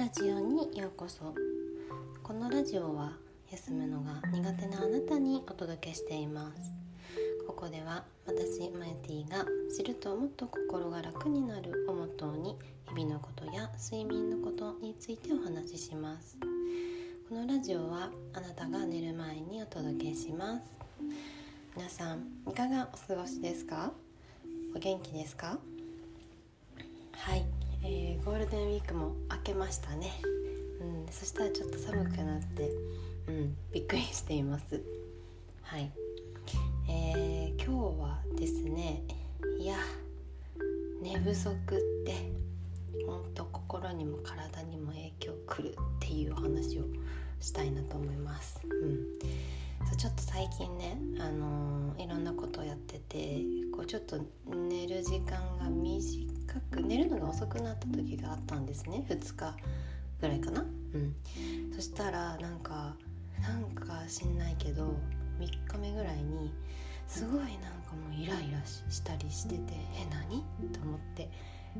ラジオにようこそ。このラジオは休むのが苦手なあなたにお届けしています。ここでは私マエティが知るともっと心が楽になるをモットーに日々のことや睡眠のことについてお話しします。このラジオはあなたが寝る前にお届けします。皆さんいかがお過ごしですか？お元気ですか、えー、ゴールデンウィークも明けましたね、うん、そしたらちょっと寒くなって、うん、びっくりしています。はい、えー、今日はですねいや寝不足ってほんと心にも体にも影響くるっていうお話をしたいなと思います、うん。そうちょっと最近ね、あのー、いろんなことをやっててこうちょっと寝る時間が短く寝るのが遅くなった時があったんですね。2日ぐらいかな。うん。そしたらなんかなんか知んないけど3日目ぐらいにすごいなんかもうイライラしたりしててえ何？と思って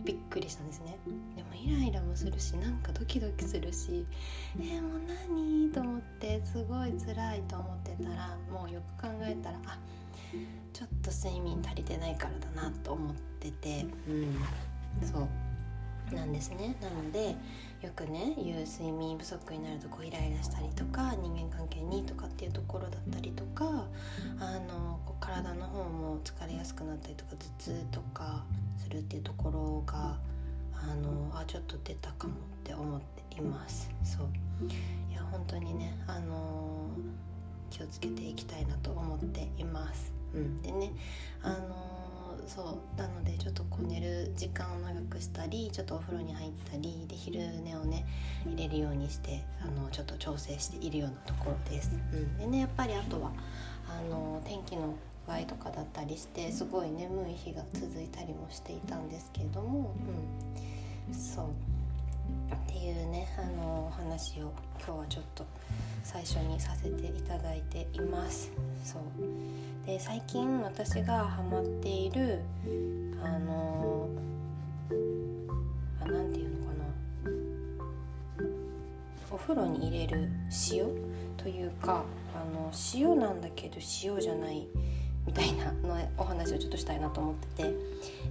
びっくりしたんですね。でもイライラもするしなんかドキドキするしえー、もう何？すごい辛いと思ってたらもうよく考えたらあちょっと睡眠足りてないからだなと思っててうん。そう。なんですね。なのでよくね言う睡眠不足になるとこうイライラしたりとか人間関係にとかっていうところだったりとかあのこう体の方も疲れやすくなったりとか頭痛とかするっていうところがあのあちょっと出たかもって思っています。そうあの気をつけていきたいなと思っています。うん。でねあのそうなのでちょっとこう寝る時間を長くしたりちょっとお風呂に入ったりで昼寝をね入れるようにしてあのちょっと調整しているようなところです。うん、でねやっぱりあとはあの天気の具合とかだったりしてすごい眠い日が続いたりもしていたんですけれども、うん、そうっていうねあのお話を今日はちょっと最初にさせていただいています。そう。で最近私がハマっているあのあなんていうのかな。お風呂に入れる塩というかあの塩なんだけど塩じゃないみたいなのお話をちょっとしたいなと思ってて、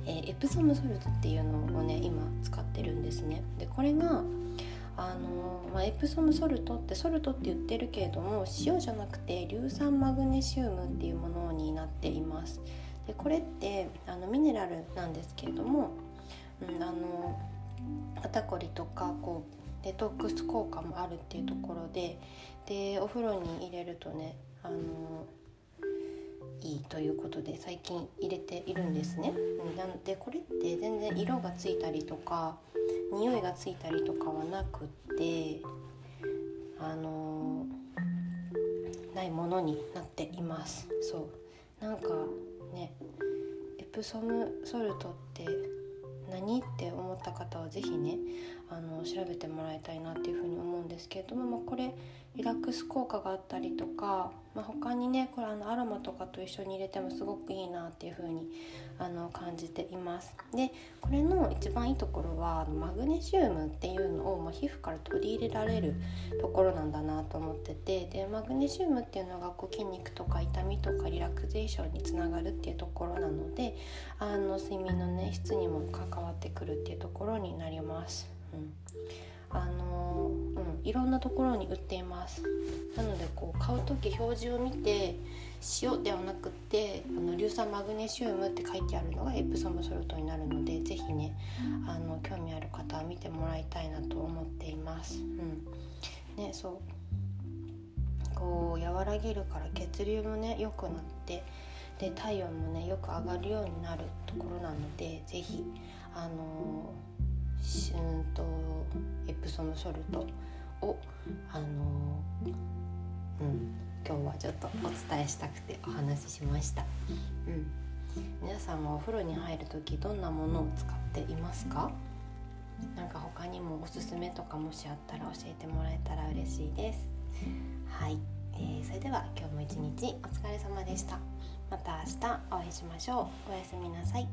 えー、エプソムソルトっていうのをね今使ってるんですね。でこれがあのまあ、エプソムソルトってソルトって言ってるけれども塩じゃなくて硫酸マグネシウムっていうものになっています。でこれってあのミネラルなんですけれども、うん、あの肩こりとかこうデトックス効果もあるっていうところででお風呂に入れるとねあのいいということで最近入れているんですね。なのでこれって全然色がついたりとか匂いがついたりとかはなくってあのー、ないものになっています。そう。なんかねエプソムソルトって何って思った方は是非ねあの調べてもらいたいなっていうふうに思うんですけれども、まあ、これリラックス効果があったりとか、まあ、他にねこれあのアロマとかと一緒に入れてもすごくいいなっていう風にあの感じていますでこれの一番いいところはマグネシウムっていうのを、まあ、皮膚から取り入れられるところなんだなと思っててでマグネシウムっていうのがこう筋肉とか痛みとかリラクゼーションにつながるっていうところなのであの睡眠のね質にも関わってくるっていうところになります。あのうん、いろんなところに売っています。なのでこう買う時表示を見て塩ではなくってあの硫酸マグネシウムって書いてあるのがエプソムソルトになるので是非ねあの興味ある方は見てもらいたいなと思っています。うん、ねそう。こう和らげるから血流もね良くなってで体温もねよく上がるようになるところなので是非あのーうんとエプソムソルトをあのうん今日はちょっとお伝えしたくてお話ししました。うん。皆さんはお風呂に入る時どんなものを使っていますか？なんか他にもおすすめとかもしあったら教えてもらえたら嬉しいです。はい、えー、それでは今日も一日お疲れ様でした。また明日お会いしましょう。おやすみなさい。